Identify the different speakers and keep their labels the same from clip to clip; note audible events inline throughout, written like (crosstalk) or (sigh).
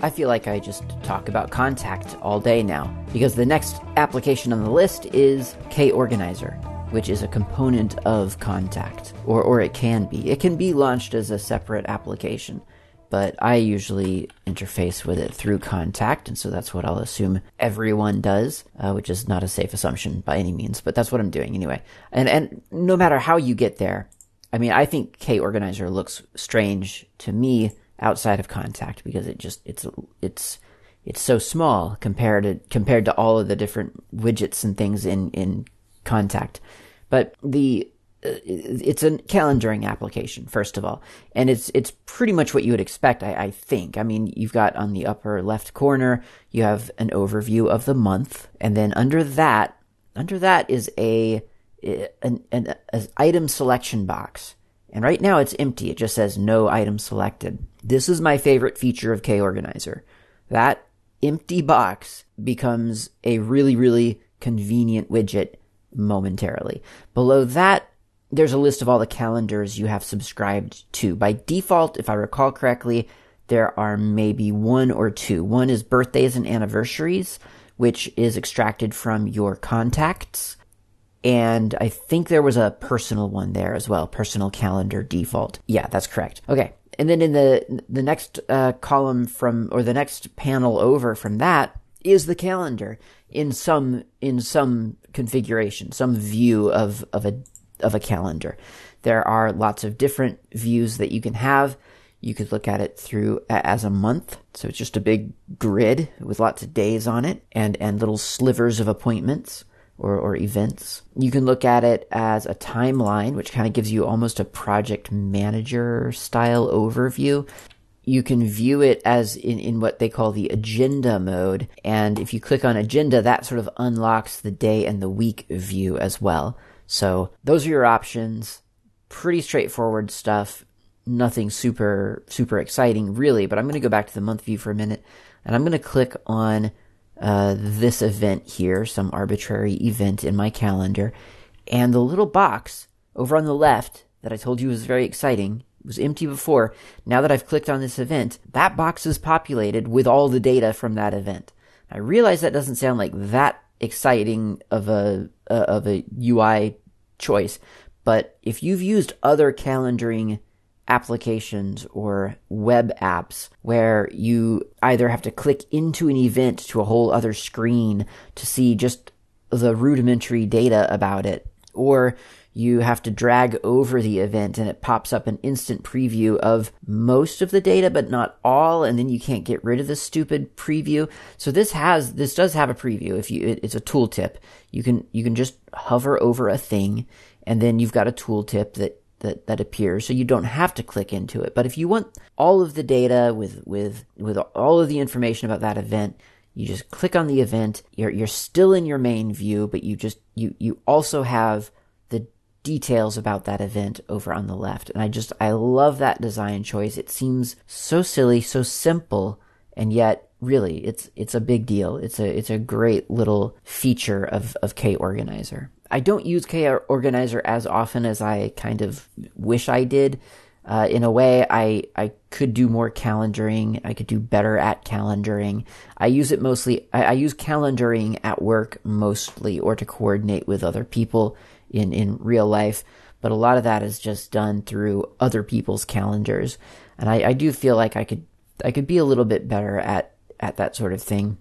Speaker 1: I feel like I just talk about Kontact all day now, because the next application on the list is Korganizer which is a component of Kontact, or, or it can be. It can be launched as a separate application, but I usually interface with it through Kontact, and so that's what I'll assume everyone does, uh, which is not a safe assumption by any means, but that's what I'm doing anyway. And and no matter how you get there, I mean, I think Korganizer looks strange to me outside of Kontact because it just it's it's it's so small compared to compared to all of the different widgets and things in in Kontact. But the uh, it's a calendaring application first of all. And it's it's pretty much what you would expect I, I, think. I mean you've got on the upper left corner you have an overview of the month. And then under that under that is a an, an, an item selection box and right now it's empty it just says no item selected this is my favorite feature of Korganizer that empty box becomes a really really convenient widget momentarily. Below that, there's a list of all the calendars you have subscribed to. By default, if I recall correctly, there are maybe one or two. One is birthdays and anniversaries, which is extracted from your contacts. And I think there was a personal one there as well, personal calendar default. Yeah, that's correct. Okay. And then in the the next uh, column from or the next panel over from that is the calendar in some in some configuration, some view of of a of a calendar. There are lots of different views that you can have. You could look at it through as a month, so it's just a big grid with lots of days on it and and little slivers of appointments or, or events. You can look at it as a timeline, which kind of gives you almost a project manager style overview you can view it as in, in what they call the agenda mode. And if you click on agenda, that sort of unlocks the day and the week view as well. So those are your options. Pretty straightforward stuff. Nothing super, super exciting really, but I'm going to go back to the month view for a minute and I'm going to click on uh, this event here, some arbitrary event in my calendar. And the little box over on the left that I told you was very exciting was empty before. Now that I've clicked on this event, that box is populated with all the data from that event. I realize that doesn't sound like that exciting of a uh, of a UI choice, but if you've used other calendaring applications or web apps where you either have to click into an event to a whole other screen to see just the rudimentary data about it, or you have to drag over the event and it pops up an instant preview of most of the data, but not all. And then you can't get rid of the stupid preview. So this has, this does have a preview. If you, it, it's a tooltip. You can, you can just hover over a thing and then you've got a tooltip that, that, that appears. So you don't have to click into it. But if you want all of the data with, with, with all of the information about that event, you just click on the event. You're, you're still in your main view, but you just, you, you also have the details about that event over on the left. And I just, I love that design choice. It seems so silly, so simple, and yet really it's, it's a big deal. It's a, it's a great little feature of, of Korganizer. I don't use KR Organizer as often as I kind of wish I did. Uh, in a way, I, I could do more calendaring. I could do better at calendaring. I use it mostly, I, I use calendaring at work mostly or to coordinate with other people in, in real life, but a lot of that is just done through other people's calendars. And I, I do feel like I could, I could be a little bit better at, at that sort of thing.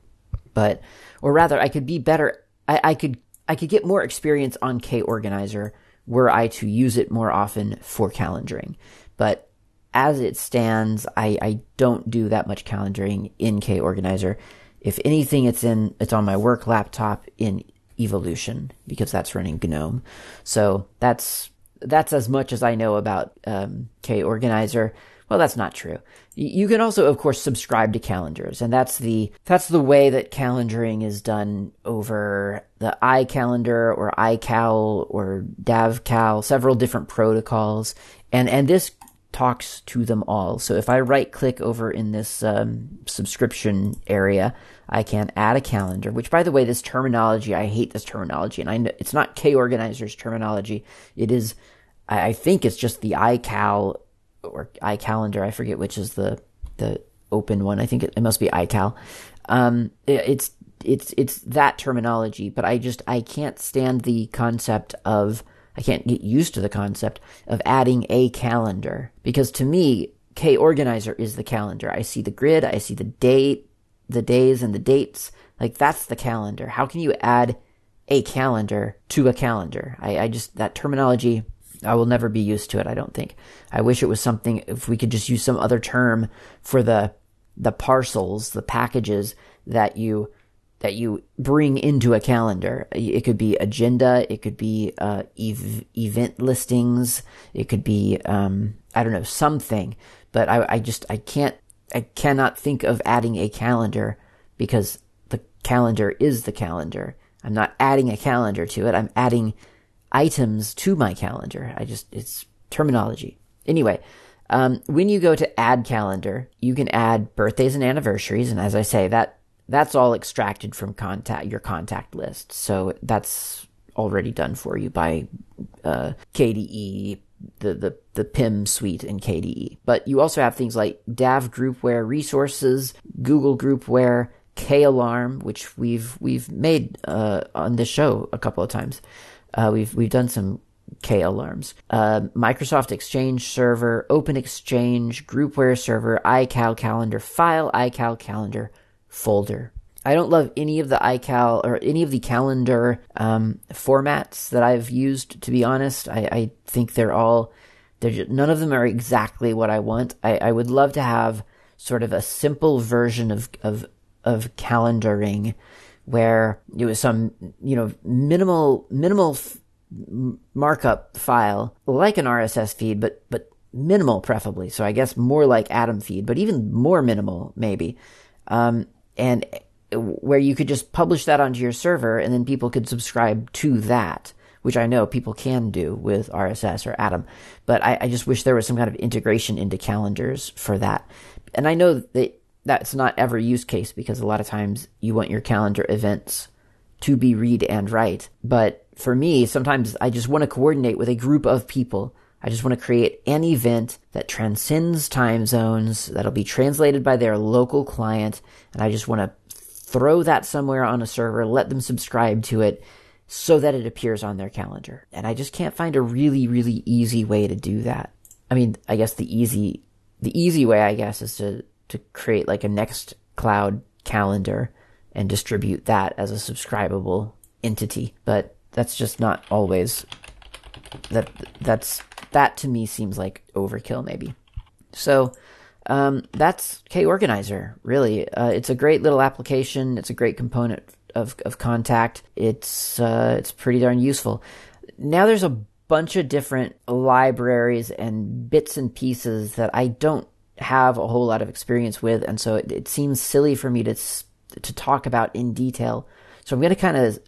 Speaker 1: But, or rather, I could be better, I, I could, I could get more experience on Korganizer were I to use it more often for calendaring. But as it stands, I, I don't do that much calendaring in Korganizer. If anything, it's in, it's on my work laptop in evolution because that's running GNOME. So that's that's as much as I know about um, Korganizer. Well, that's not true. You can also, of course, subscribe to calendars, and that's the that's the way that calendaring is done over the iCalendar or iCal or DavCal, several different protocols, and and this talks to them all. So if I right click over in this um, subscription area, I can add a calendar, which by the way, this terminology, I hate this terminology. And I know it's not K organizer's terminology. It is, I, think it's just the iCal or iCalendar. I forget which is the, the open one. I think it, it must be iCal. Um, it, it's, it's, it's that terminology, but I just, I can't stand the concept of, I can't get used to the concept of adding a calendar because to me, K organizer is the calendar. I see the grid, I see the date, the days and the dates. Like that's the calendar. How can you add a calendar to a calendar? I, I just, that terminology, I will never be used to it, I don't think. I wish it was something, if we could just use some other term for the, the parcels, the packages that you that you bring into a calendar. It could be agenda, it could be uh, ev- event listings, it could be um, I don't know something. But I, I just I can't I cannot think of adding a calendar because the calendar is the calendar. I'm not adding a calendar to it. I'm adding items to my calendar. I just it's terminology. Anyway, um, when you go to add calendar, you can add birthdays and anniversaries, and as I say, that that's all extracted from Kontact your contact list. So that's already done for you by uh, KDE, the, the the PIM suite in KDE. But you also have things like DAV Groupware resources, Google Groupware, K Alarm, which we've we've made uh, on this show a couple of times. Uh, we've we've done some K alarms. Uh, Microsoft Exchange Server, Open Exchange, Groupware Server, iCal Calendar File, iCal Calendar folder. I don't love any of the iCal or any of the calendar um, formats that I've used. To be honest, I, I think they're all they're just, none of them are exactly what I want. I, I would love to have sort of a simple version of of of calendaring where it was some you know minimal minimal f- markup file like an RSS feed, but but minimal preferably. So I guess more like Atom feed, but even more minimal maybe. Um, and where you could just publish that onto your server and then people could subscribe to that, which I know people can do with RSS or Atom. But I, I just wish there was some kind of integration into calendars for that. And I know that that's not every use case because a lot of times you want your calendar events to be read and write. But for me, sometimes I just want to coordinate with a group of people I just want to create an event that transcends time zones, that'll be translated by their local client, and I just want to throw that somewhere on a server, let them subscribe to it so that it appears on their calendar. And I just can't find a really, really easy way to do that. I mean, I guess the easy, the easy way, I guess, is to, to create like a next cloud calendar and distribute that as a subscribable entity. But that's just not always that that's that to me seems like overkill, maybe. So um, that's K Organizer. Really, uh, it's a great little application. It's a great component of of Kontact. It's uh, it's pretty darn useful. Now there's a bunch of different libraries and bits and pieces that I don't have a whole lot of experience with, and so it, it seems silly for me to to talk about in detail. So I'm going to kind of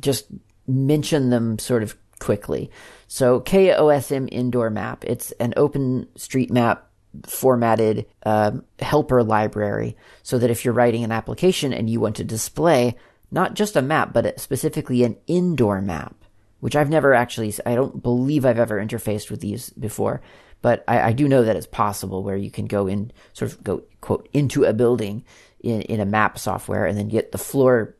Speaker 1: just mention them sort of quickly. So KOSM indoor map, it's an OpenStreetMap formatted uh, helper library so that if you're writing an application and you want to display not just a map, but specifically an indoor map, which I've never actually, I don't believe I've ever interfaced with these before, but I, I do know that it's possible where you can go in, sort of go, quote, into a building in, in a map software and then get the floor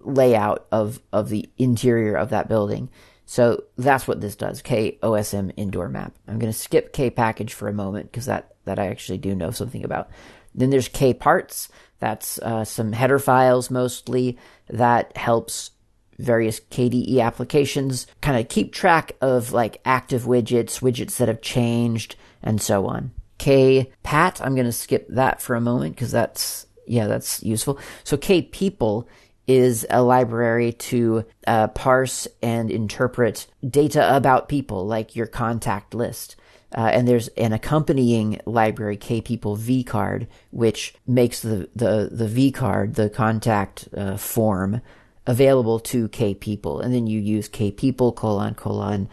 Speaker 1: layout of, of the interior of that building so that's what this does. KOSM indoor map. I'm going to skip K package for a moment because that, that I actually do know something about. Then there's K parts. That's uh, some header files mostly that helps various KDE applications kind of keep track of like active widgets, widgets that have changed, and so on. K pat, I'm going to skip that for a moment because that's, yeah, that's useful. So K people is a library to uh, parse and interpret data about people, like your contact list. Uh, and there's an accompanying library, kpeople vcard, which makes the, the, the vcard, the contact uh, form, available to K people. And then you use K people colon colon,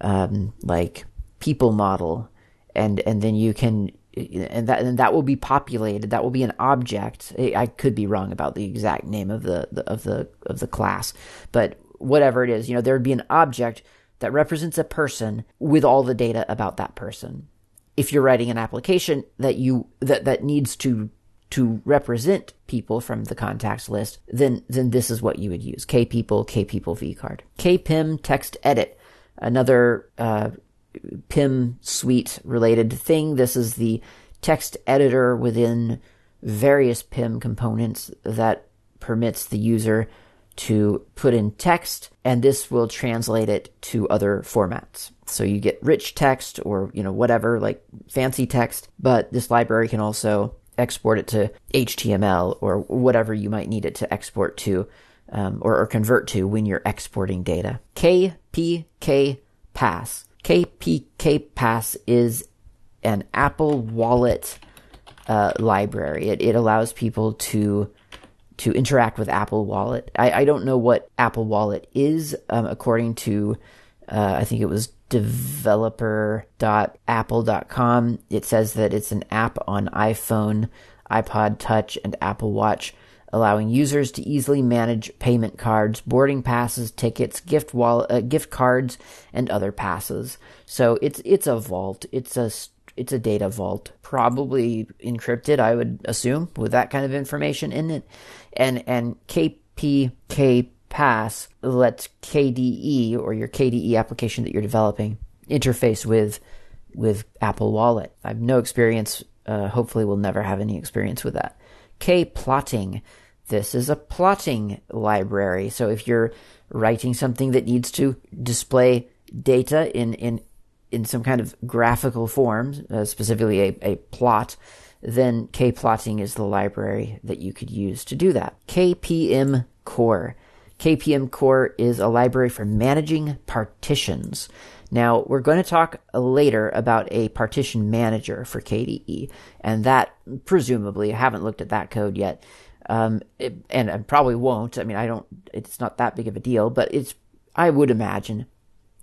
Speaker 1: um, like people model. And, and then you can and that and that will be populated. That will be an object. I could be wrong about the exact name of the, the of the of the class, but whatever it is, you know, there would be an object that represents a person with all the data about that person. If you're writing an application that you that that needs to to represent people from the contacts list, then then this is what you would use: K people, K kpeople, kpeople vcard, kpim text edit, another uh, PIM suite related thing. This is the text editor within various PIM components that permits the user to put in text and this will translate it to other formats. So you get rich text or, you know, whatever, like fancy text, but this library can also export it to HTML or whatever you might need it to export to um, or, or convert to when you're exporting data. KPK Pass KPK Pass is an Apple Wallet uh, library. It, it allows people to to interact with Apple Wallet. I, I don't know what Apple Wallet is, um, according to uh, I think it was developer.apple.com. It says that it's an app on iPhone, iPod Touch, and Apple Watch allowing users to easily manage payment cards, boarding passes, tickets, gift wallet, uh, gift cards, and other passes. So it's it's a vault. It's a it's a data vault, probably encrypted. I would assume with that kind of information in it, and and KPK Pass lets KDE or your KDE application that you're developing interface with with Apple Wallet. I have no experience. Uh, hopefully, we'll never have any experience with that. K plotting this is a plotting library. So if you're writing something that needs to display data in, in, in some kind of graphical form, uh, specifically a, a plot, then kplotting is the library that you could use to do that. KPM Core. KPM Core is a library for managing partitions. Now, we're going to talk later about a partition manager for KDE, and that presumably, I haven't looked at that code yet, um, it, and I probably won't. I mean, I don't. It's not that big of a deal, but it's. I would imagine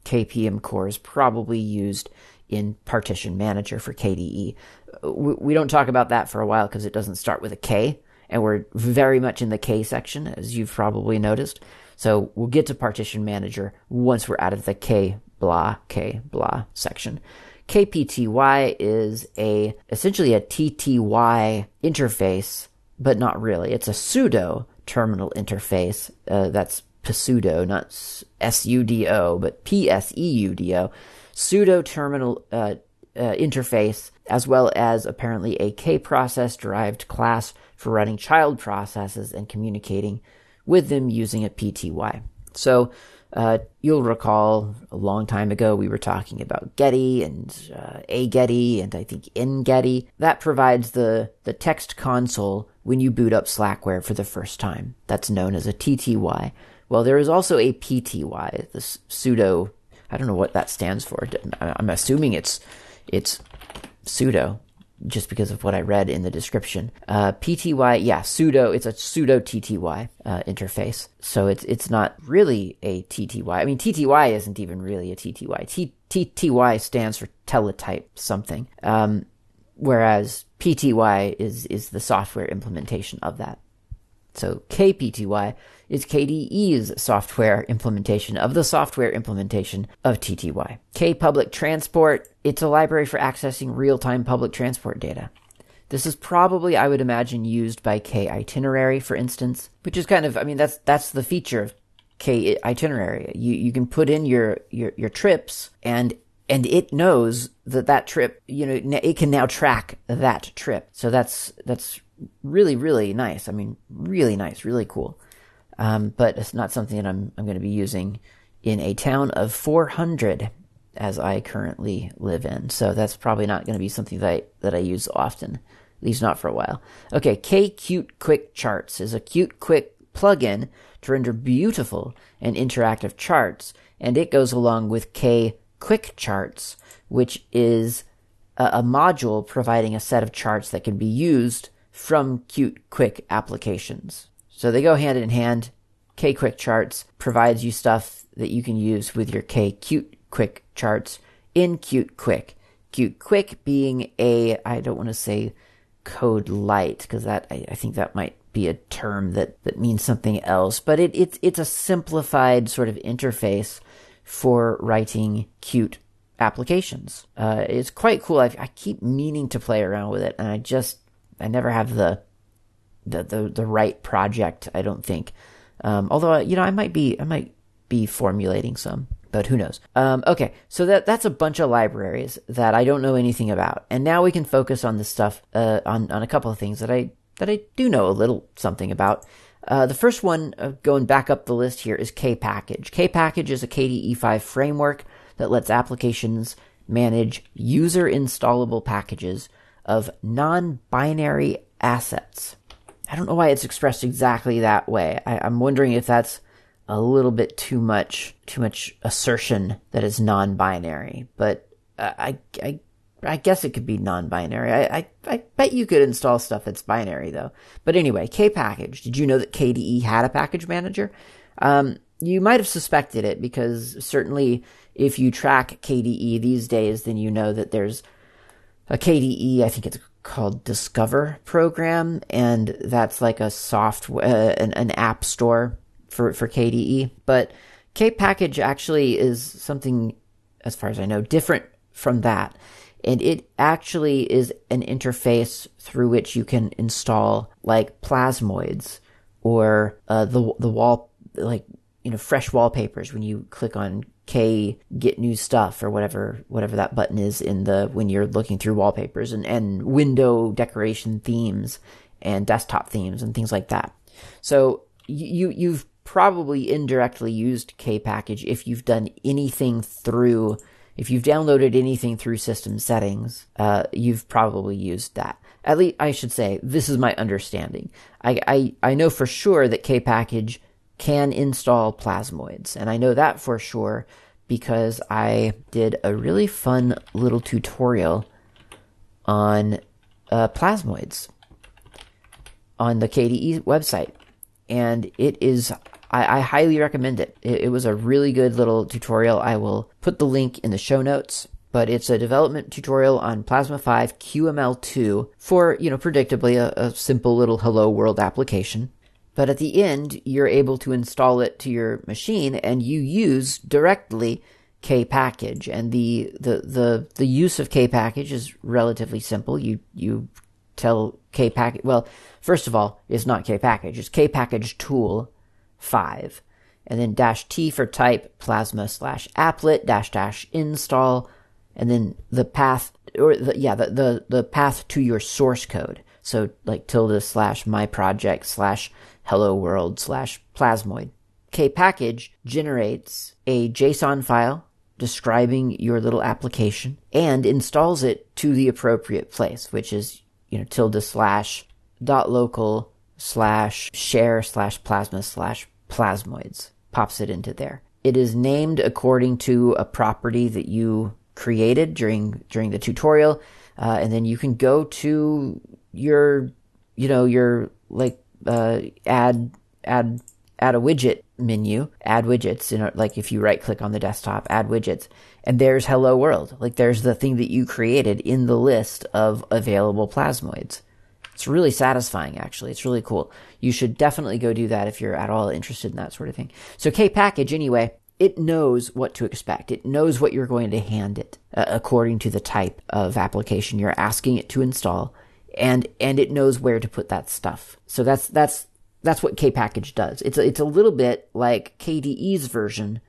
Speaker 1: KPM core is probably used in Partition Manager for KDE. We, we don't talk about that for a while because it doesn't start with a K, and we're very much in the K section, as you've probably noticed. So we'll get to Partition Manager once we're out of the K blah K blah section. KPTY is a essentially a TTY interface but not really. It's a pseudo terminal interface. Uh, that's pseudo, not S-U-D-O, but P-S-E-U-D-O. Pseudo terminal uh, uh, interface, as well as apparently a K process derived class for running child processes and communicating with them using a PTY. So uh, you'll recall a long time ago we were talking about Getty and uh, a Getty and I think in Getty. That provides the the text console when you boot up Slackware for the first time. That's known as a TTY. Well, there is also a PTY, the pseudo. I don't know what that stands for. I'm assuming it's it's pseudo just because of what I read in the description. Uh, PTY, yeah, pseudo. It's a pseudo TTY uh, interface, so it's it's not really a TTY. I mean, TTY isn't even really a TTY. T- TTY stands for teletype something, um, whereas PTY is is the software implementation of that. So KPTY is KDE's software implementation of the software implementation of TTY. K Public Transport, it's a library for accessing real-time public transport data. This is probably, I would imagine, used by K Itinerary, for instance, which is kind of, I mean, that's that's the feature of K Itinerary. You you can put in your your, your trips, and and it knows that that trip, you know, it can now track that trip. So that's that's really really nice. I mean, really nice, really cool um, but it's not something that I'm, I'm going to be using in a town of 400 as I currently live in. So that's probably not going to be something that I, that I use often, at least not for a while. Okay, K Cute Quick Charts is a Qt Quick plugin to render beautiful and interactive charts, and it goes along with K Quick Charts, which is a, a module providing a set of charts that can be used from Qt Quick applications. So they go hand in hand. K Quick Charts provides you stuff that you can use with your K Cute Quick Charts in Qt Quick. Qt Quick being a, I don't want to say code light because that I, I, think that might be a term that, that means something else, but it, it's it's a simplified sort of interface for writing Qt applications. Uh, it's quite cool. I, I keep meaning to play around with it, and I just I never have the the the, the right project. I don't think. Um, although you know, I might be I might be formulating some, but who knows? Um, okay, so that that's a bunch of libraries that I don't know anything about, and now we can focus on the stuff uh, on on a couple of things that I that I do know a little something about. Uh, the first one, uh, going back up the list here, is KPackage. KPackage is a KDE5 framework that lets applications manage user installable packages of non binary assets. I don't know why it's expressed exactly that way. I, am wondering if that's a little bit too much, too much assertion that is non-binary. But I, I, I guess it could be non-binary. I, I, I bet you could install stuff that's binary though. But anyway, K package. Did you know that KDE had a package manager? Um, you might have suspected it because certainly if you track KDE these days, then you know that there's a KDE, I think it's called Discover program, and that's like a soft, uh, an, an app store for, for KDE. But K package actually is something, as far as I know, different from that. And it actually is an interface through which you can install like plasmoids or uh, the the wall like you know fresh wallpapers when you click on K get new stuff or whatever whatever that button is in the when you're looking through wallpapers and, and window decoration themes and desktop themes and things like that. So you you've probably indirectly used K package if you've done anything through if you've downloaded anything through system settings, uh, you've probably used that. At least I should say this is my understanding. I I, I know for sure that K package can install plasmoids. And I know that for sure because I did a really fun little tutorial on uh, plasmoids on the KDE website. And it is, I, I highly recommend it. it. It was a really good little tutorial. I will put the link in the show notes but it's a development tutorial on Plasma 5 QML2 for, you know, predictably a, a, simple little hello world application. But at the end, you're able to install it to your machine and you use directly K package. And the, the, the, the use of K package is relatively simple. You, you tell K package, well, first of all, it's not K package, it's K package tool 5. And then dash T for type plasma slash applet dash dash install. And then the path, or the, yeah, the, the, the path to your source code. So like tilde slash my project slash hello world slash plasmoid. K package generates a JSON file describing your little application and installs it to the appropriate place, which is, you know, tilde slash dot local slash share slash plasma slash plasmoids pops it into there. It is named according to a property that you created during during the tutorial, uh, and then you can go to your, you know, your like uh, add add add a widget menu, add widgets, you know, like if you right click on the desktop, add widgets, and there's hello world. Like there's the thing that you created in the list of available plasmoids. It's really satisfying, actually. It's really cool. You should definitely go do that if you're at all interested in that sort of thing. So K package, anyway, it knows what to expect. It knows what you're going to hand it uh, according to the type of application you're asking it to install and and it knows where to put that stuff. So that's that's that's what K package does. It's a, it's a little bit like KDE's version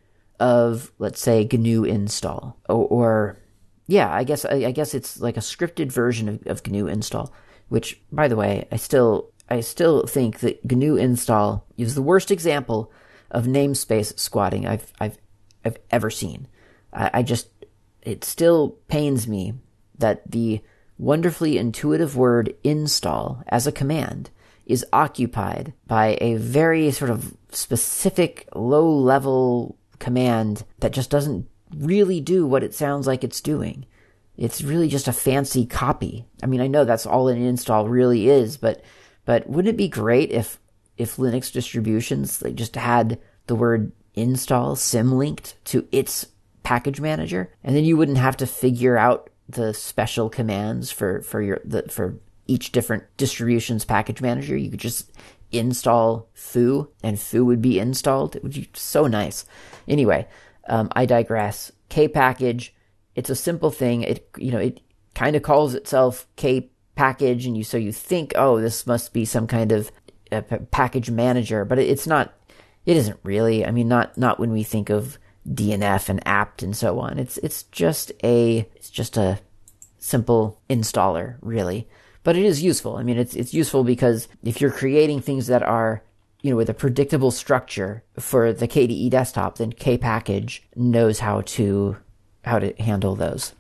Speaker 1: of let's say GNU install or, or yeah, I guess I, I, guess it's like a scripted version of, of GNU install. Which, by the way, I still I still think that GNU install is the worst example of namespace squatting I've I've I've ever seen. I, I just it still pains me that the wonderfully intuitive word install as a command is occupied by a very sort of specific low level command that just doesn't really do what it sounds like it's doing. It's really just a fancy copy. I mean, I know that's all an install really is, but but wouldn't it be great if if Linux distributions they just had the word install symlinked to its package manager, and then you wouldn't have to figure out the special commands for for your the, for each different distribution's package manager. You could just install foo, and foo would be installed. It would be so nice. Anyway, um, I digress. K package. It's a simple thing. It you know it kind of calls itself K package, and you so you think, oh, this must be some kind of uh, package manager, but it's not. It isn't really. I mean, not not when we think of DNF and apt and so on. It's it's just a it's just a simple installer, really. But it is useful. I mean, it's it's useful because if you're creating things that are you know, with a predictable structure for the KDE desktop, then KPackage knows how to how to handle those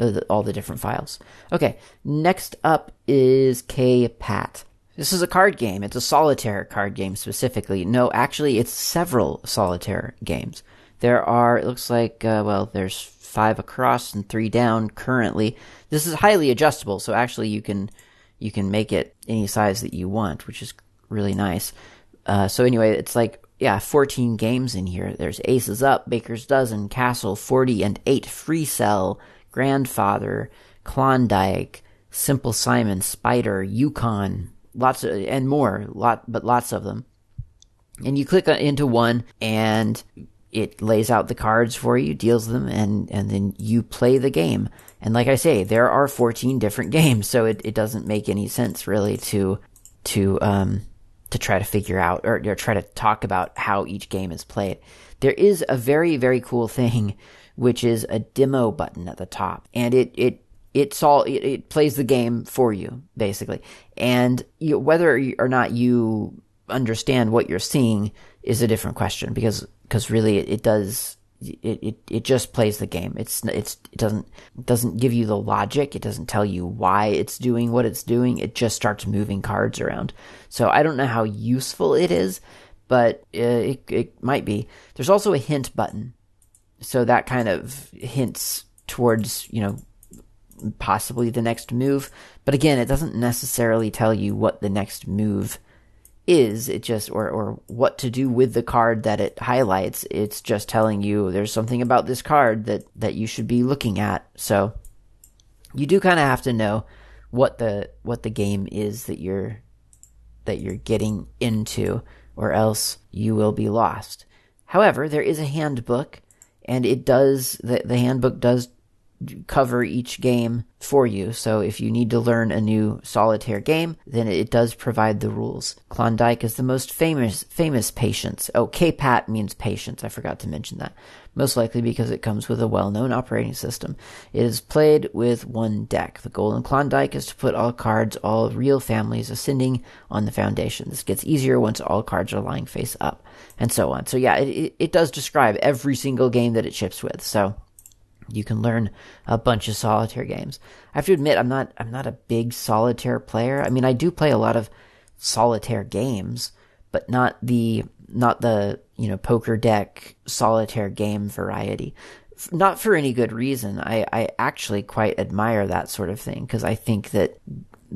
Speaker 1: uh, all the different files. Okay, next up is KPat. This is a card game. It's a solitaire card game specifically. No, actually, it's several solitaire games. There are, it looks like, uh, well, there's five across and three down currently. This is highly adjustable, so actually you can you can make it any size that you want, which is really nice. Uh, so anyway, it's like yeah, 14 games in here. There's Aces Up, Baker's Dozen, Castle, 40 and 8, Free Cell, Grandfather, Klondike, Simple Simon, Spider, Yukon, lots of, and more, lot, but lots of them. And you click into one and it lays out the cards for you, deals them, and, and then you play the game. And like I say, there are 14 different (laughs) games, so it, it doesn't make any sense really to, to, um, to try to figure out or, or try to talk about how each game is played. There is a very, very cool thing, which is a demo button at the top. And it, it it's all it, it, plays the game for you basically. And you, whether or not you understand what you're seeing is a different question because because really it, it does it, it it just plays the game. It's it's it doesn't it doesn't give you the logic. It doesn't tell you why it's doing what it's doing. It just starts moving cards around. So i don't know how useful it is but uh, it it might be. There's also a hint button. So that kind of hints towards you know possibly the next move. But again, it doesn't necessarily tell you what the next move is. It just, or, or what to do with the card that it highlights. It's just telling you there's something about this card that, that you should be looking at. So you do kind of have to know what the, what the game is that you're, that you're getting into or else you will be lost. However, there is a handbook and it does, the, the handbook does cover each game for you. So if you need to learn a new solitaire game, then it does provide the rules. Klondike is the most famous famous patience. Oh, KPAT means patience. I forgot to mention that. Most likely because it comes with a well-known operating system. It is played with one deck. The goal in Klondike is to put all cards, all real families ascending on the foundation. This gets easier once all cards are lying face up, and so on. So yeah, it, it does describe every single game that it ships with. So you can learn a bunch of solitaire games. I have to admit, I'm not I'm not a big solitaire player. I mean, I do play a lot of solitaire games, but not the not the you know poker deck solitaire game variety. Not for any good reason. I I actually quite admire that sort of thing because I think that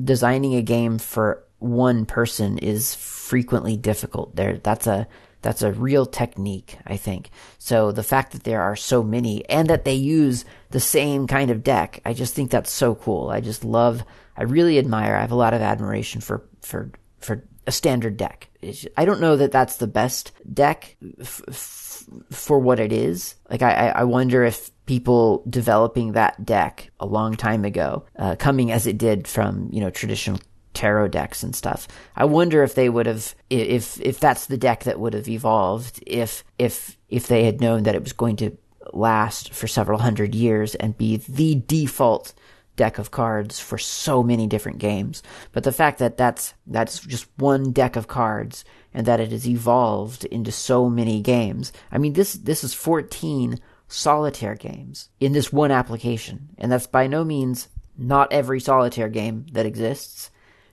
Speaker 1: designing a game for one person is frequently difficult. There, that's a that's a real technique, I think. So the fact that there are so many and that they use the same kind of deck, I just think that's so cool. I just love, I really admire, I have a lot of admiration for, for, for a standard deck. I don't know that that's the best deck f- f- for what it is. Like, I, I wonder if people developing that deck a long time ago, uh, coming as it did from, you know, traditional tarot decks and stuff. I wonder if they would have if if that's the deck that would have evolved if if if they had known that it was going to last for several hundred years and be the default deck of cards for so many different games. But the fact that that's that's just one deck of cards and that it has evolved into so many games. I mean this this is 14 solitaire games in this one application. And that's by no means not every solitaire game that exists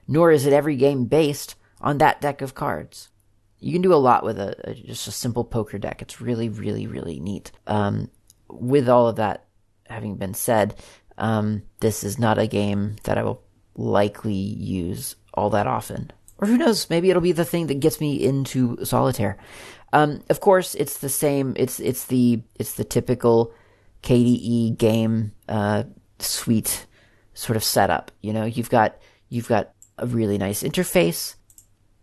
Speaker 1: nor is it every game based on that deck of cards. you can do a lot with a, a just a simple poker deck. It's really, really, really neat. Um, with all of that having been said, um, this is not a game that I will likely use all that often. Or who knows? Maybe it'll be the thing that gets me into solitaire. Um, of course, it's the same. It's it's the it's the typical KDE game uh, suite sort of setup. You know, you've got you've got a really nice interface.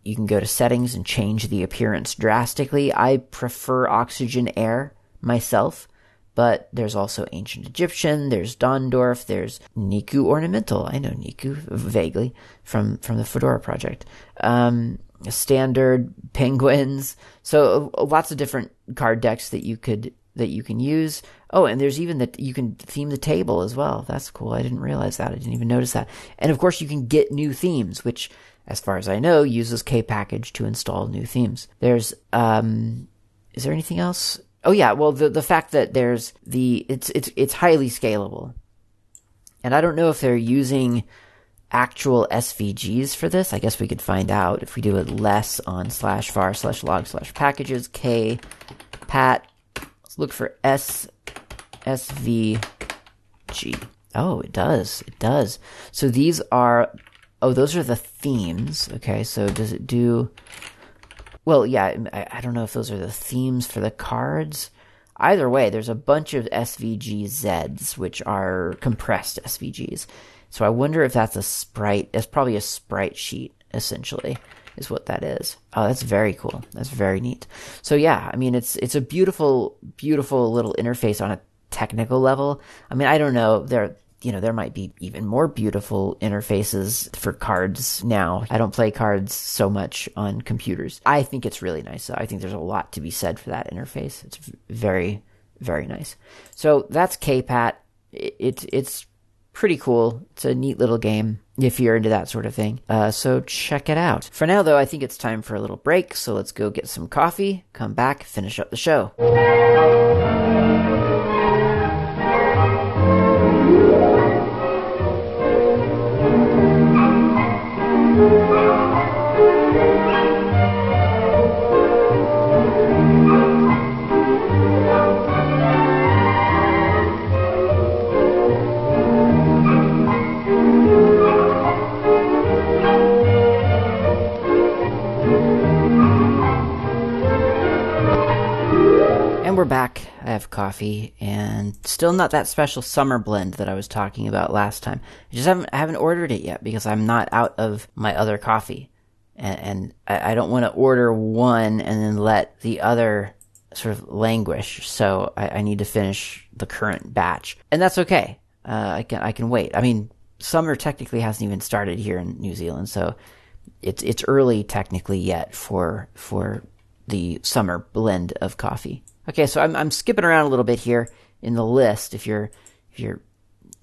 Speaker 1: You can go to settings and change the appearance drastically. I prefer Oxygen Air myself, but there's also Ancient Egyptian, there's Dondorf, there's Nicu Ornamental. I know Nicu vaguely from, from the Fedora project. Um, standard penguins. So uh, lots of different card decks that you could that you can use. Oh, and there's even that you can theme the table as well. That's cool. I didn't realize that. I didn't even notice that. And of course, you can get new themes, which, as far as I know, uses Kpackage to install new themes. There's um, is there anything else? Oh yeah, well the the fact that there's the it's it's it's highly scalable, and I don't know if they're using actual SVGs for this. I guess we could find out if we do it less on slash var slash log slash packages k pat Let's look for S SVG. Oh, it does. It does. So these are oh, those are the themes. Okay, so does it do well, yeah, I, I don't know if those are the themes for the cards. Either way, there's a bunch of SVGZs, which are compressed SVGs. So I wonder if that's a sprite. It's probably a sprite sheet, essentially is what that is. Oh, that's very cool. That's very neat. So yeah, I mean, it's it's a beautiful, beautiful little interface on a technical level. I mean, I don't know. There, you know, there might be even more beautiful interfaces for cards now. I don't play cards so much on computers. I think it's really nice. So I think there's a lot to be said for that interface. It's very, very nice. So that's KPAT. It's it it's pretty cool. It's a neat little game if you're into that sort of thing. Uh, so check it out. For now, though, I think it's time for a little break. So let's go get some coffee, come back, finish up the show. Coffee and still not that special summer blend that I was talking about last time. I just haven't I haven't ordered it yet because I'm not out of my other coffee, and, and I, I, don't want to order one and then let the other sort of languish. So I, I need to finish the current batch, and that's okay. Uh, I can I can wait. I mean, summer technically hasn't even started here in New Zealand, so it's it's early technically yet for for the summer blend of coffee. Okay, so I'm, I'm skipping around a little bit here in the list. If you're if you're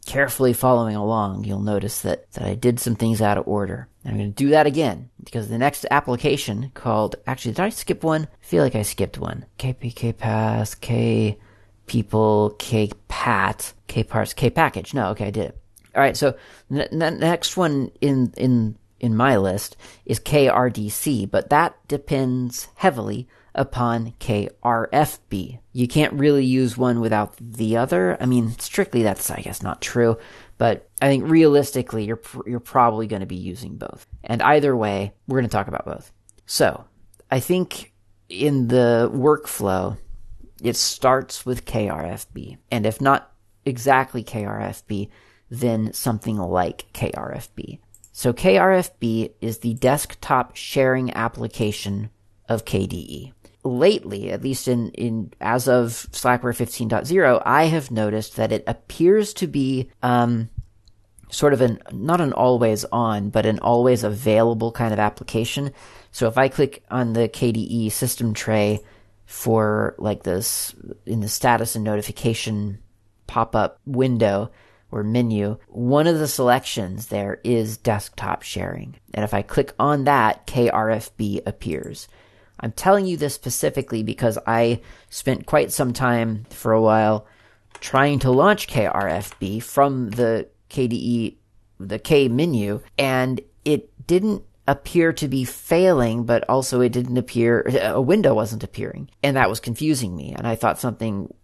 Speaker 1: carefully following along, you'll notice that, that I did some things out of order. I'm going to do that again because the next application called actually did I skip one? I feel like I skipped one. KPK pass, K people, K pat, K parts, K package. No, okay, I did it. All right, so the next one in in in my list is KRDC, but that depends heavily upon KRFB. You can't really use one without the other. I mean, strictly that's I guess not true, but I think realistically you're you're probably going to be using both. And either way, we're going to talk about both. So, I think in the workflow it starts with KRFB. And if not exactly KRFB, then something like KRFB. So KRFB is the desktop sharing application of KDE lately, at least in, in as of Slackware 15.0, I have noticed that it appears to be um, sort of an not an always on, but an always available kind of application. So if I click on the KDE system tray for like this in the status and notification pop up window or menu, one of the selections there is desktop sharing. And if I click on that, KRFB appears. I'm telling you this specifically because I spent quite some time for a while trying to launch KRFB from the KDE, the K menu, and it didn't appear to be failing, but also it didn't appear, a window wasn't appearing. And that was confusing me. And I thought something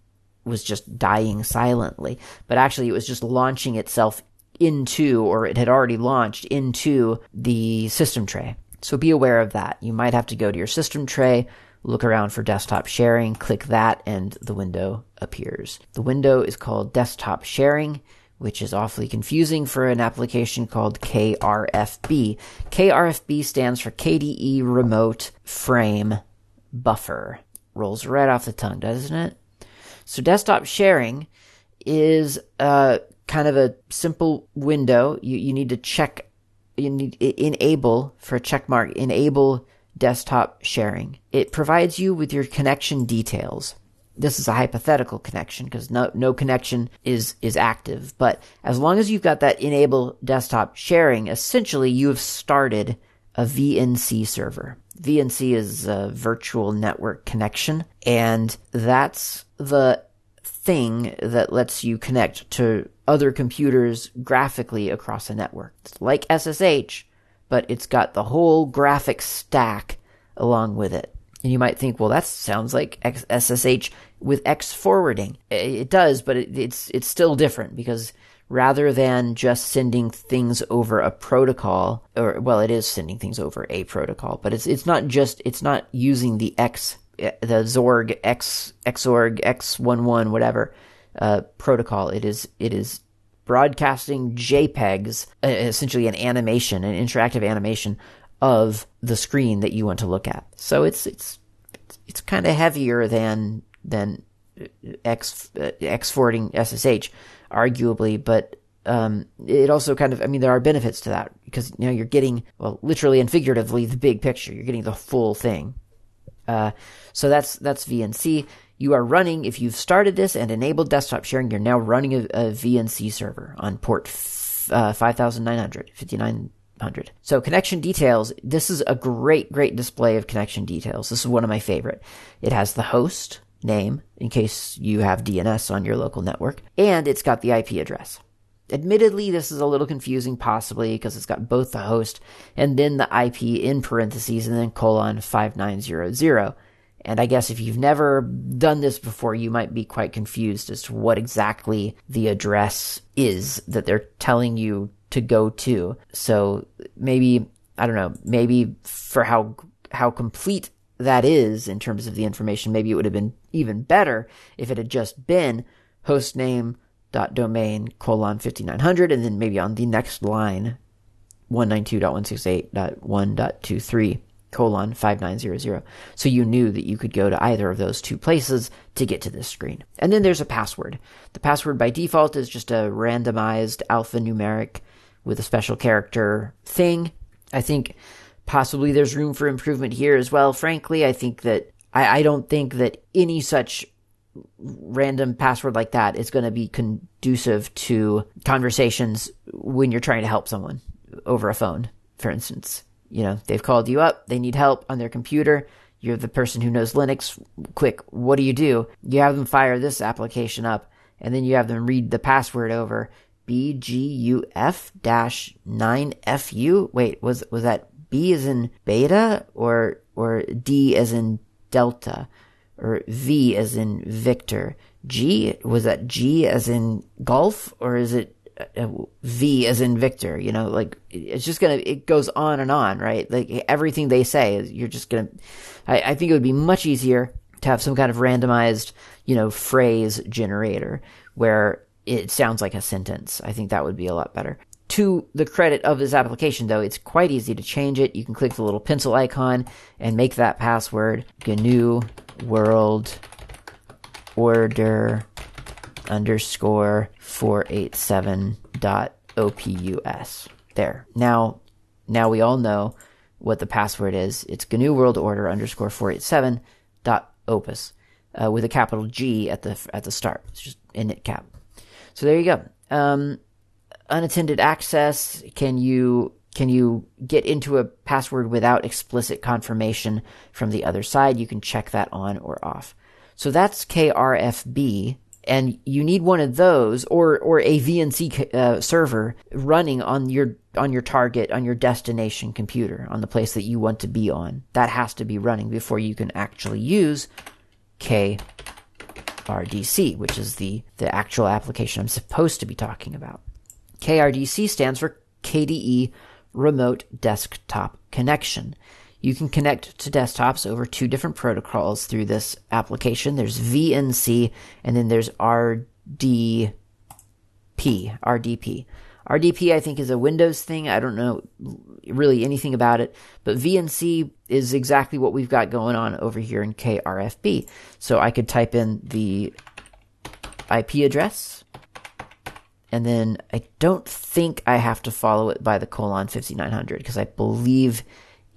Speaker 1: was just dying silently. But actually, it was just launching itself into, or it had already launched into the system tray. So be aware of that. You might have to go to your system tray, look around for desktop sharing, click that, and the window appears. The window is called desktop sharing which is awfully confusing for an application called KRFB. KRFB stands for KDE Remote Frame Buffer. Rolls right off the tongue, doesn't it? So desktop sharing is a kind of a simple window. You, you need to check, you need enable for a check mark, enable desktop sharing. It provides you with your connection details this is a hypothetical connection because no, no connection is, is active. But as long as you've got that enable desktop sharing, essentially you have started a VNC server. VNC is a virtual network connection, and that's the thing that lets you connect to other computers graphically across a network. It's like SSH, but it's got the whole graphic stack along with it. And you might think, well, that sounds like SSH with X forwarding. It does, but it, it's it's still different because rather than just sending things over a protocol, or well, it is sending things over a protocol, but it's it's not just it's not using the X eh, the Zorg X Xorg X11 whatever uh, protocol. It is it is broadcasting JPEGs, essentially an animation, an interactive animation of the screen that you want to look at. So it's it's it's kind of heavier than than X X forwarding SSH, arguably, but um, it also kind of I mean there are benefits to that because you know you're getting well literally and figuratively the big picture. You're getting the full thing. Uh, so that's that's VNC. You are running if you've started this and enabled desktop sharing. You're now running a, a VNC server on port f- uh, 5900, 59 100. So connection details, this is a great, great display of connection details. This is one of my favorite. It has the host name in case you have DNS on your local network, and it's got the IP address. Admittedly, this is a little confusing possibly because it's got both the host and then the IP in parentheses and then colon 5900. And I guess if you've never done this before, you might be quite confused as to what exactly the address is that they're telling you to go to. So maybe I don't know, maybe for how how complete that is in terms of the information, maybe it would have been even better if it had just been hostname dot domain colon 5900 and then maybe on the next line 192.168.1.23 colon 5900 so you knew that you could go to either of those two places to get to this screen and then there's a password the password by default is just a randomized alphanumeric with a special character thing. I think possibly there's room for improvement here as well. Frankly, I think that I, I don't think that any such random password like that is going to be conducive to conversations when you're trying to help someone over a phone, for instance. You know, they've called you up, they need help on their computer. You're the person who knows Linux. Quick, what do you do? You have them fire this application up, and then you have them read the password over BGUF dash 9FU. Wait, was was that B as in beta or or D as in delta or V as in Victor? G was that G as in golf or is it Uh, uh, v as in Victor? You know, like it's just gonna it goes on and on, right? Like everything they say, you're just gonna. I, I think it would be much easier to have some kind of randomized, you know, phrase generator where it sounds like a sentence. I think that would be a lot better. To the credit of this application, though, it's quite easy to change it. You can click the little pencil icon and make that password GNU World Order underscore 487 dot opus. There. Now, now we all know what the password is. It's GNU World Order underscore 487 dot opus uh, with a capital G at the at the start. It's just init cap. So there you go. Um, unattended access. Can you can you get into a password without explicit confirmation from the other side? You can check that on or off. So that's KRFB. And you need one of those or or a VNC uh, server running on your on your target on your destination computer on the place that you want to be on. That has to be running before you can actually use KRDC, which is the the actual application I'm supposed to be talking about. KRDC stands for KDE Remote Desktop Connection. You can connect to desktops over two different protocols through this application. There's VNC and then there's RDP. RDP. RDP, I think, is a Windows thing. I don't know really anything about it, but VNC is exactly what we've got going on over here in KRFB. So I could type in the IP address, and then I don't think I have to follow it by the colon 5900 because I believe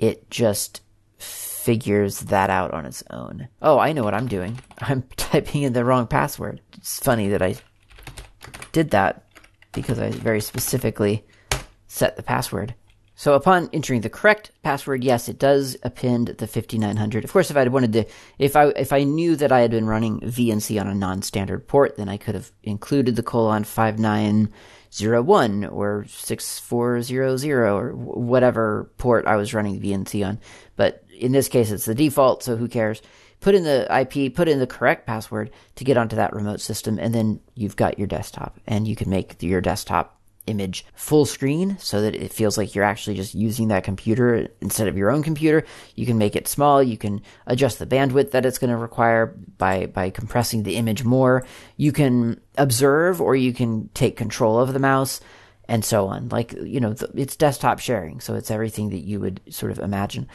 Speaker 1: it just figures that out on its own. Oh, I know what I'm doing. (laughs) I'm typing in the wrong password. It's funny that I did that because I very specifically set the password. So upon entering the correct password, yes, it does append the 5900. Of course, if I had wanted to, if I if I knew that I had been running VNC on a non-standard port, then I could have included the colon 59 01 or 6400 or whatever port I was running VNC on. But in this case, it's the default, so who cares? Put in the IP, put in the correct password to get onto that remote system, and then you've got your desktop, and you can make your desktop image full screen so that it feels like you're actually just using that computer instead of your own computer. You can make it small. You can adjust the bandwidth that it's going to require by, by compressing the image more. You can observe or you can take control of the mouse and so on. Like, you know, it's desktop sharing. So it's everything that you would sort of imagine.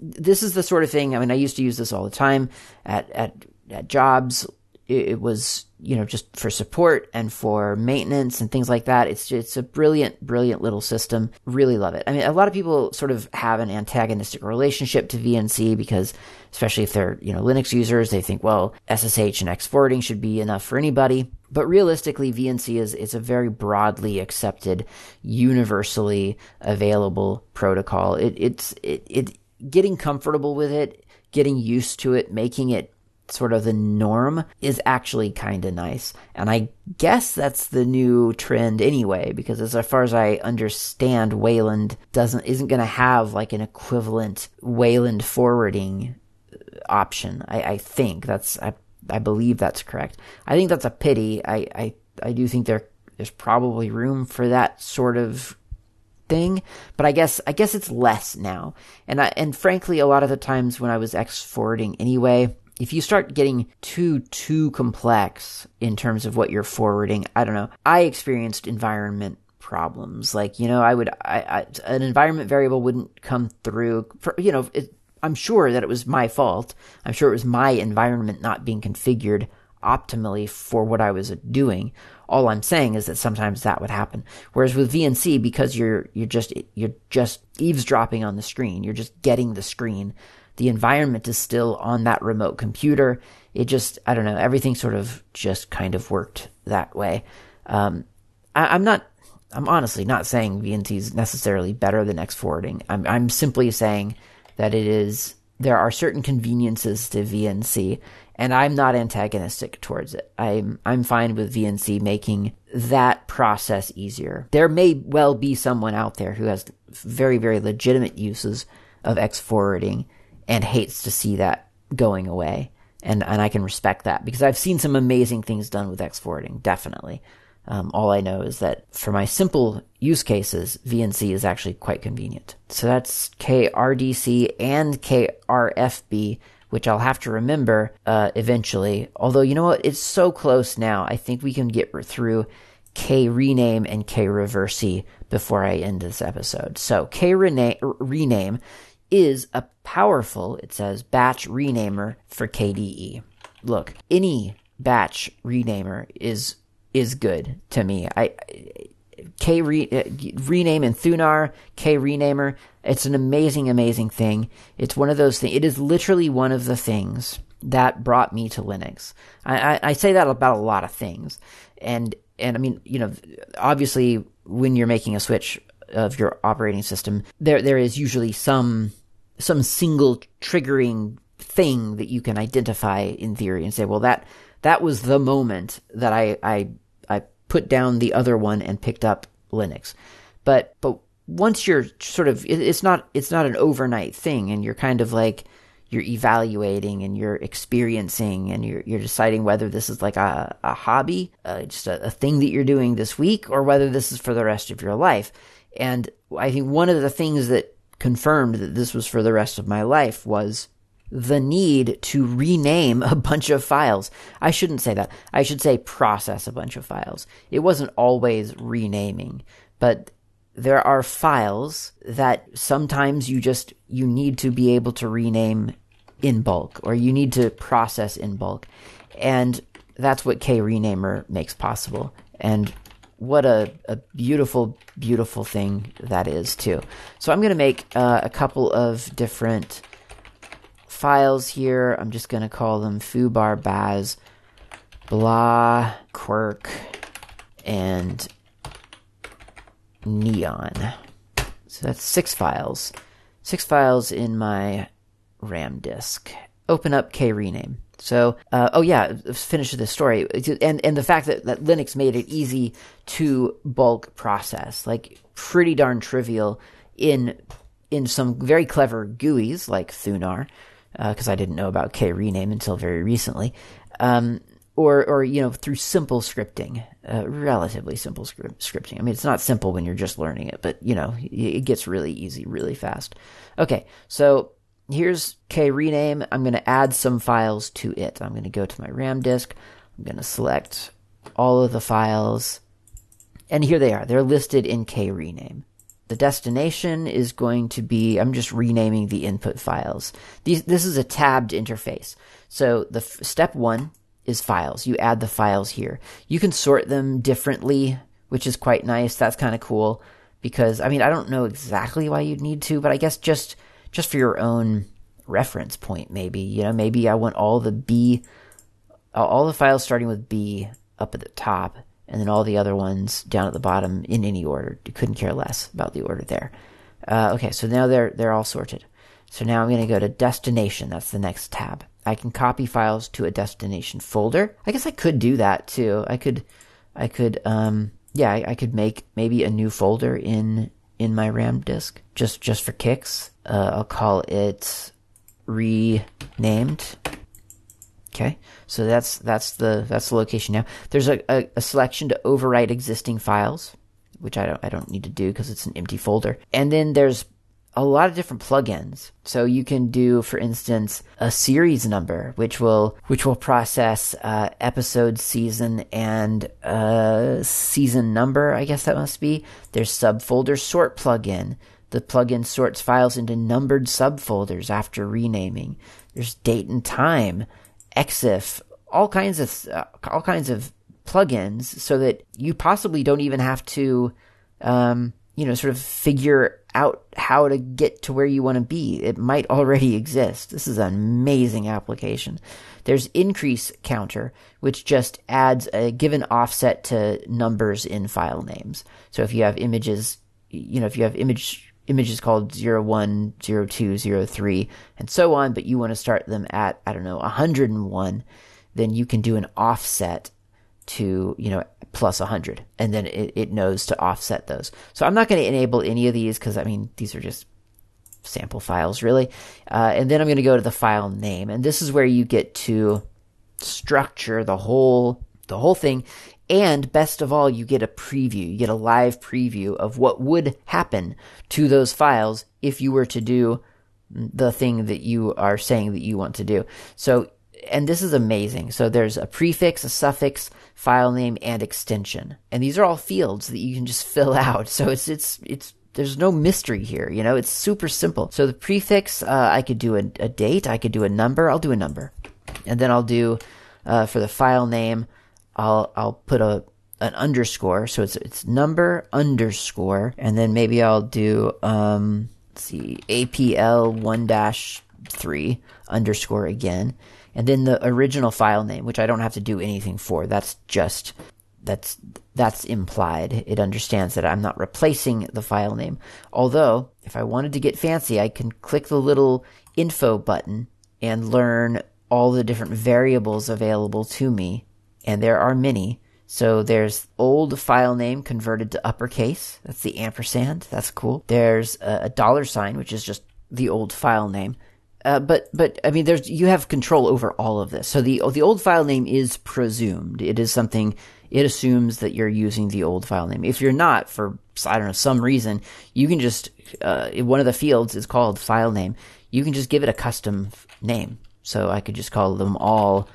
Speaker 1: This is the sort of thing. I mean, I used to use this all the time at, at, at jobs it, was you know just for support and for maintenance and things like that. It's it's a brilliant, brilliant little system. Really love it. I mean, a lot of people sort of have an antagonistic relationship to VNC because, especially if they're you know Linux users, they think well SSH and X forwarding should be enough for anybody. But realistically, VNC is is a very broadly accepted, universally available protocol. It, it's it, it getting comfortable with it, getting used to it, making it sort of the norm is actually kind of nice. And I guess that's the new trend anyway, because as far as I understand, Wayland doesn't isn't going to have like an equivalent Wayland forwarding uh, option. I, I think that's I I believe that's correct. I think that's a pity. I I, I do think there there's probably room for that sort of thing, but I guess I guess it's less now. And I and frankly, a lot of the times when I was X forwarding anyway, if you start getting too too complex in terms of what you're forwarding, I don't know. I experienced environment problems. Like you know, I would I, I an environment variable wouldn't come through. For, you know, it, I'm sure that it was my fault. I'm sure it was my environment not being configured optimally for what I was doing. All I'm saying is that sometimes that would happen. Whereas with VNC, because you're you're just you're just eavesdropping on the screen, you're just getting the screen the environment is still on that remote computer. It just, I don't know, everything sort of just kind of worked that way. Um, I, am not, I'm honestly not saying VNC is necessarily better than X forwarding. I'm, I'm simply saying that it is, there are certain conveniences to VNC, and I'm not antagonistic towards it. I'm, I'm fine with VNC making that process easier. There may well be someone out there who has very, very legitimate uses of X forwarding and hates to see that going away. And, and I can respect that because I've seen some amazing things done with forwarding, definitely. Um, all I know is that for my simple use cases, VNC is actually quite convenient. So that's KRDC and KRFB, which I'll have to remember uh, eventually. Although, you know what? It's so close now. I think we can get through K rename and K Reversi before I end this episode. So K rename is a powerful, it says, batch renamer for KDE. Look, any batch renamer is is good to me. I K re, uh, rename in Thunar, K renamer. It's an amazing, amazing thing. It's one of those things. It is literally one of the things that brought me to Linux. I, I, I say that about a lot of things, and and I mean, you know, obviously when you're making a switch of your operating system, there there is usually some some single triggering thing that you can identify in theory and say, well, that that was the moment that I I I put down the other one and picked up Linux. But but once you're sort of it's not it's not an overnight thing and you're kind of like you're evaluating and you're experiencing and you're, you're deciding whether this is like a, a hobby, uh, just a, a thing that you're doing this week, or whether this is for the rest of your life. And I think one of the things that confirmed that this was for the rest of my life was the need to rename a bunch of files. I shouldn't say that. I should say process a bunch of files. It wasn't always renaming, but there are files that sometimes you just you need to be able to rename in bulk or you need to process in bulk. And that's what KRenamer makes possible. And what a, a beautiful, beautiful thing that is, too. So I'm going to make uh, a couple of different files here. I'm just going to call them foobar baz, blah, quirk, and neon. So that's six files. Six files in my RAM disk. Open up KRename. So, uh, oh yeah, finish the story, and and the fact that, that Linux made it easy to bulk process, like pretty darn trivial in in some very clever GUIs like Thunar, because uh, I didn't know about KRename until very recently, um, or or you know through simple scripting, uh, relatively simple script, scripting. I mean, it's not simple when you're just learning it, but you know it gets really easy really fast. Okay, so here's KRename. I'm going to add some files to it. I'm going to go to my RAM disk. I'm going to select all of the files. And here they are. They're listed in KRename. The destination is going to be, I'm just renaming the input files. These, this is a tabbed interface. So the f- step one is files. You add the files here. You can sort them differently, which is quite nice. That's kind of cool because, I mean, I don't know exactly why you'd need to, but I guess just just for your own reference point, maybe. You know, maybe I want all the B, all the files starting with B up at the top, and then all the other ones down at the bottom in any order. You couldn't care less about the order there. Uh, okay, so now they're they're all sorted. So now I'm going to go to destination. That's the next tab. I can copy files to a destination folder. I guess I could do that too. I could, I could, um, yeah, I, I could make maybe a new folder in in my RAM disk just just for kicks. Uh, I'll call it renamed. Okay, so that's that's the that's the location now. There's a, a, a selection to overwrite existing files, which I don't I don't need to do because it's an empty folder. And then there's a lot of different plugins. So you can do, for instance, a series number, which will which will process uh, episode, season, and uh, season number. I guess that must be. There's subfolder sort plugin. The plugin sorts files into numbered subfolders after renaming. There's date and time, EXIF, all kinds of uh, all kinds of plugins, so that you possibly don't even have to. Um, you know, sort of figure out how to get to where you want to be. It might already exist. This is an amazing application. There's increase counter, which just adds a given offset to numbers in file names. So if you have images, you know, if you have image images called 01, 02, 03, and so on, but you want to start them at, I don't know, 101, then you can do an offset to, you know, plus 100 and then it, it knows to offset those. So I'm not going to enable any of these because I mean, these are just sample files really. Uh, and then I'm going to go to the file name and this is where you get to structure the whole, the whole thing. And best of all, you get a preview. You get a live preview of what would happen to those files if you were to do the thing that you are saying that you want to do. So and this is amazing. So there's a prefix, a suffix, file name, and extension. And these are all fields that you can just (laughs) fill out. So it's, it's, it's, there's no mystery here, you know, it's super simple. So the prefix, uh, I could do a, a, date, I could do a number, I'll do a number. And then I'll do, uh, for the file name, I'll, I'll put a, an underscore. So it's, it's number underscore. And then maybe I'll do, um, let's see, APL 1 dash 3 underscore again and then the original file name, which I don't have to do anything for. That's just that's that's implied. It understands that I'm not replacing the file name. Although, if I wanted to get fancy, I can click the little info button and learn all the different variables available to me, and there are many. So there's old file name converted to uppercase. That's the ampersand. That's cool. There's a, a dollar sign, which is just the old file name. Uh, but but I mean, there's you have control over all of this. So the the old file name is presumed. It is something. It assumes that you're using the old file name. If you're not, for I don't know some reason, you can just uh, one of the fields is called file name. You can just give it a custom name. So I could just call them all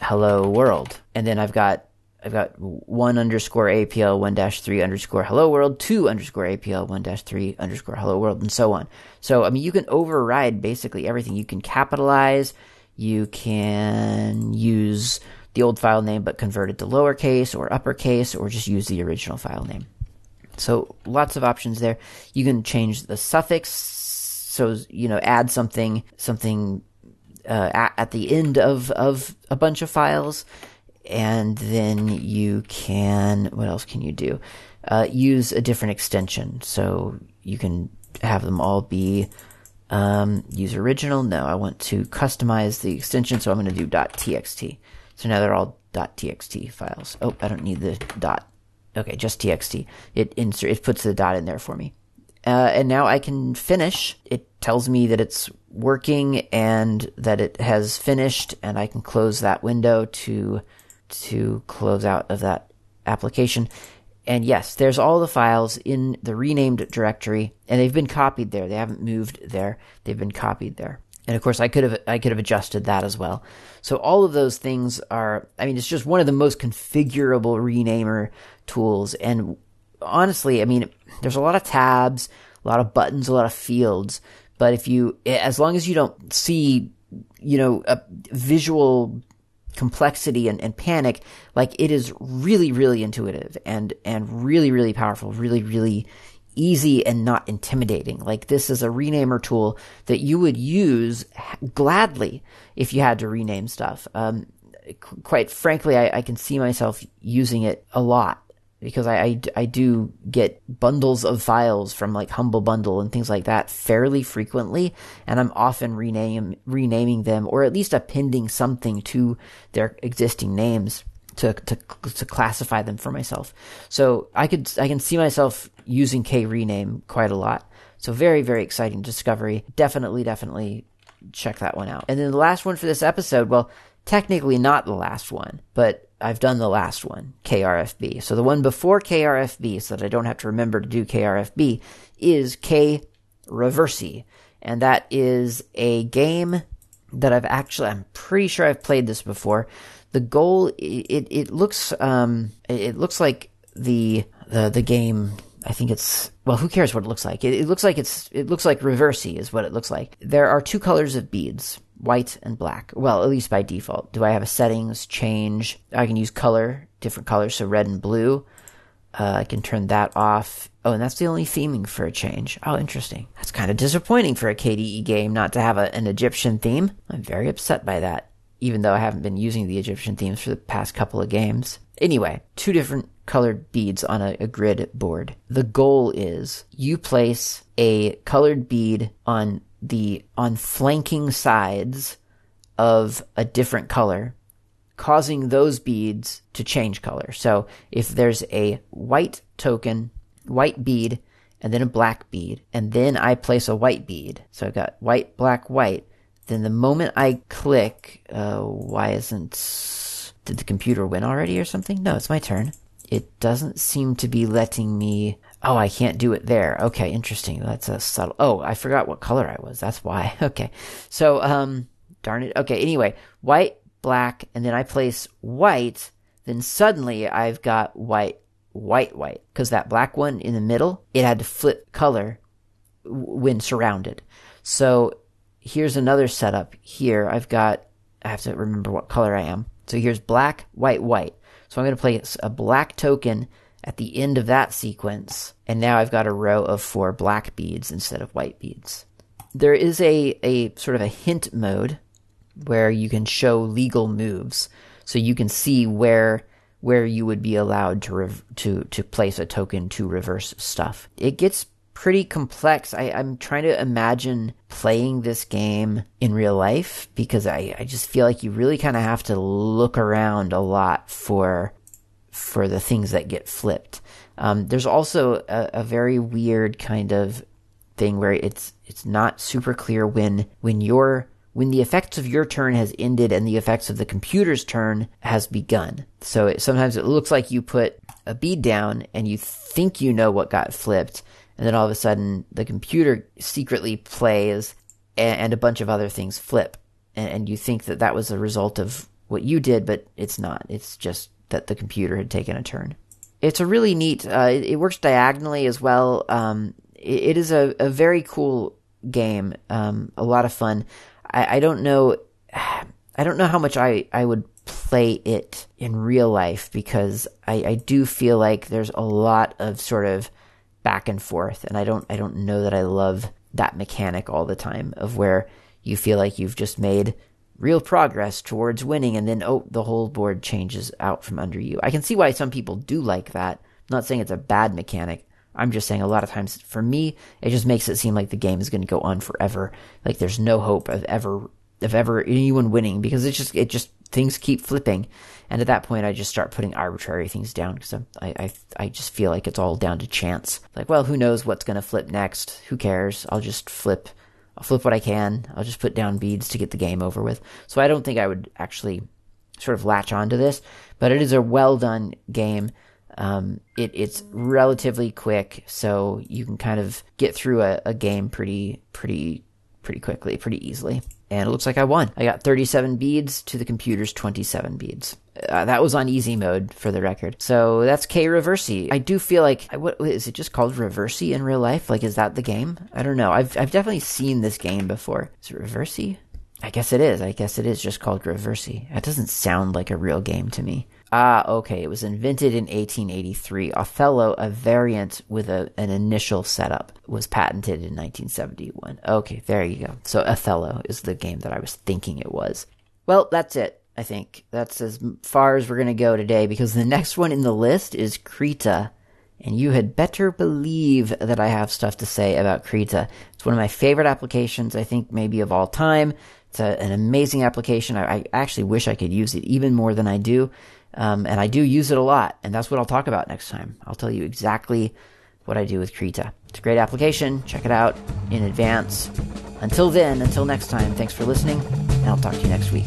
Speaker 1: hello world, and then I've got I've got one underscore APL one dash three underscore hello world, two underscore APL one dash three underscore hello world, and so on. So, I mean, you can override basically everything. You can capitalize, you can use the old file name but convert it to lowercase or uppercase, or just use the original file name. So, lots of options there. You can change the suffix, so, you know, add something, something uh, at, at the end of, of a bunch of files and then you can what else can you do? Uh, use a different extension, so you can have them all be um, use original. No, I want to customize the extension, so I'm going to do .txt. So now they're all .txt files. Oh, I don't need the dot. Okay, just txt. It insert it puts the dot in there for me. Uh, and now I can finish. It tells me that it's working and that it has finished, and I can close that window to to close out of that application. And yes, there's all the files in the renamed directory, and they've been copied there. They haven't moved there. They've been copied there. And of course, I could have I could have adjusted that as well. So all of those things are. I mean, it's just one of the most configurable renamer tools. And honestly, I mean, there's a lot of tabs, a lot of buttons, a lot of fields. But if you, as long as you don't see, you know, a visual complexity and, and panic, like it is really, really intuitive and, and really, really powerful, really, really easy and not intimidating. Like this is a renamer tool that you would use gladly if you had to rename stuff. Um, quite frankly, I, I, can see myself using it a lot because I, I, I, do get bundles of files from like Humble Bundle and things like that fairly frequently, and I'm often rename, renaming them or at least appending something to their existing names to, to, to classify them for myself. So I could, I can see myself using K rename quite a lot. So very, very exciting discovery. Definitely, definitely check that one out. And then the last one for this episode, well, technically not the last one, but I've done the last one, KRFB. So the one before KRFB, so that I don't have to remember to do KRFB, is K Reversi. And that is a game that I've actually, I'm pretty sure I've played this before. The goal, it, it looks, um, it looks like the, the, the game, I think it's, well, who cares what it looks like? It, it looks like it's, it looks like Reversi is what it looks like. There are two colors of beads white and black. Well, at least by default. Do I have a settings change? I can use color, different colors, so red and blue. Uh, I can turn that off. Oh, and that's the only theming for a change. Oh, interesting. That's kind of disappointing for a KDE game not to have a, an Egyptian theme. I'm very upset by that, even though I haven't been using the Egyptian themes for the past couple of games. Anyway, two different colored beads on a, a, grid board. The goal is you place a colored bead on the on flanking sides of a different color, causing those beads to change color. So if there's a white token, white bead, and then a black bead, and then I place a white bead. So I've got white, black, white. Then the moment I click, uh, why isn't, did the computer win already or something? No, it's my turn. It doesn't seem to be letting me Oh, I can't do it there. Okay, interesting. That's a subtle. Oh, I forgot what color I was. That's why. (laughs) Okay. So, um, darn it. Okay. Anyway, white, black, and then I place white. Then suddenly I've got white, white, white. Cause that black one in the middle, it had to flip color when surrounded. So here's another setup here. I've got, I have to remember what color I am. So here's black, white, white. So I'm going to place a black token at the end of that sequence, and now I've got a row of four black beads instead of white beads. There is a, a sort of a hint mode where you can show legal moves, so you can see where where you would be allowed to rev- to to place a token to reverse stuff. It gets pretty complex. I, I'm trying to imagine playing this game in real life because I, I just feel like you really kind of have to look around a lot for for the things that get flipped. Um, there's also a, a very weird kind of thing where it's it's not super clear when when your when the effects of your turn has ended and the effects of the computer's turn has begun. So it, sometimes it looks like you put a bead down and you think you know what got flipped, and then all of a sudden the computer secretly plays and, and a bunch of other things flip, and, and, you think that that was a result of what you did, but it's not. It's just that the computer had taken a turn. It's a really neat. Uh, it, it, works diagonally as well. Um, it, it is a, a very cool game. Um, a lot of fun. I, I don't know. (sighs) I don't know how much I, I would play it in real life because I, I do feel like there's a lot of sort of back and forth, and I don't I don't know that I love that mechanic all the time of where you feel like you've just made real progress towards winning, and then oh, the whole board changes out from under you. I can see why some people do like that. I'm not saying it's a bad mechanic. I'm just saying a lot of times for me, it just makes it seem like the game is going to go on forever. Like there's no hope of ever of ever anyone winning because it's just it just things keep flipping. And at that point, I just start putting arbitrary things down because I, I, I just feel like it's all down to chance. Like, well, who knows what's going to flip next? Who cares? I'll just flip. I'll flip what I can. I'll just put down beads to get the game over with. So I don't think I would actually sort of latch onto this, but it is a well done game. Um, it, it's relatively quick, so you can kind of get through a, a game pretty, pretty, pretty quickly, pretty easily and it looks like I won. I got 37 beads to the computer's 27 beads. Uh, that was on easy mode for the record. So that's K Reversi. I do feel like what is it just called Reversi in real life? Like is that the game? I don't know. I've I've definitely seen this game before. Is it Reversi? I guess it is. I guess it is just called Reversi. That doesn't sound like a real game to me. Ah, okay. It was invented in 1883. Othello, a variant with a, an initial setup, was patented in 1971. Okay, there you go. So Othello is the game that I was thinking it was. Well, that's it. I think that's as far as we're going to go today because the (laughs) next one in the list is Krita. And you had better believe that I have stuff to say about Krita. It's one of my favorite applications, I think, maybe of all time. It's a, an amazing application. I, I actually wish I could use it even more than I do. Um, and I do use it a lot, and that's what I'll talk about next time. I'll tell you exactly what I do with Krita. It's a great application. Check it out in advance. Until then, until next time, thanks for listening, and I'll talk to you next week.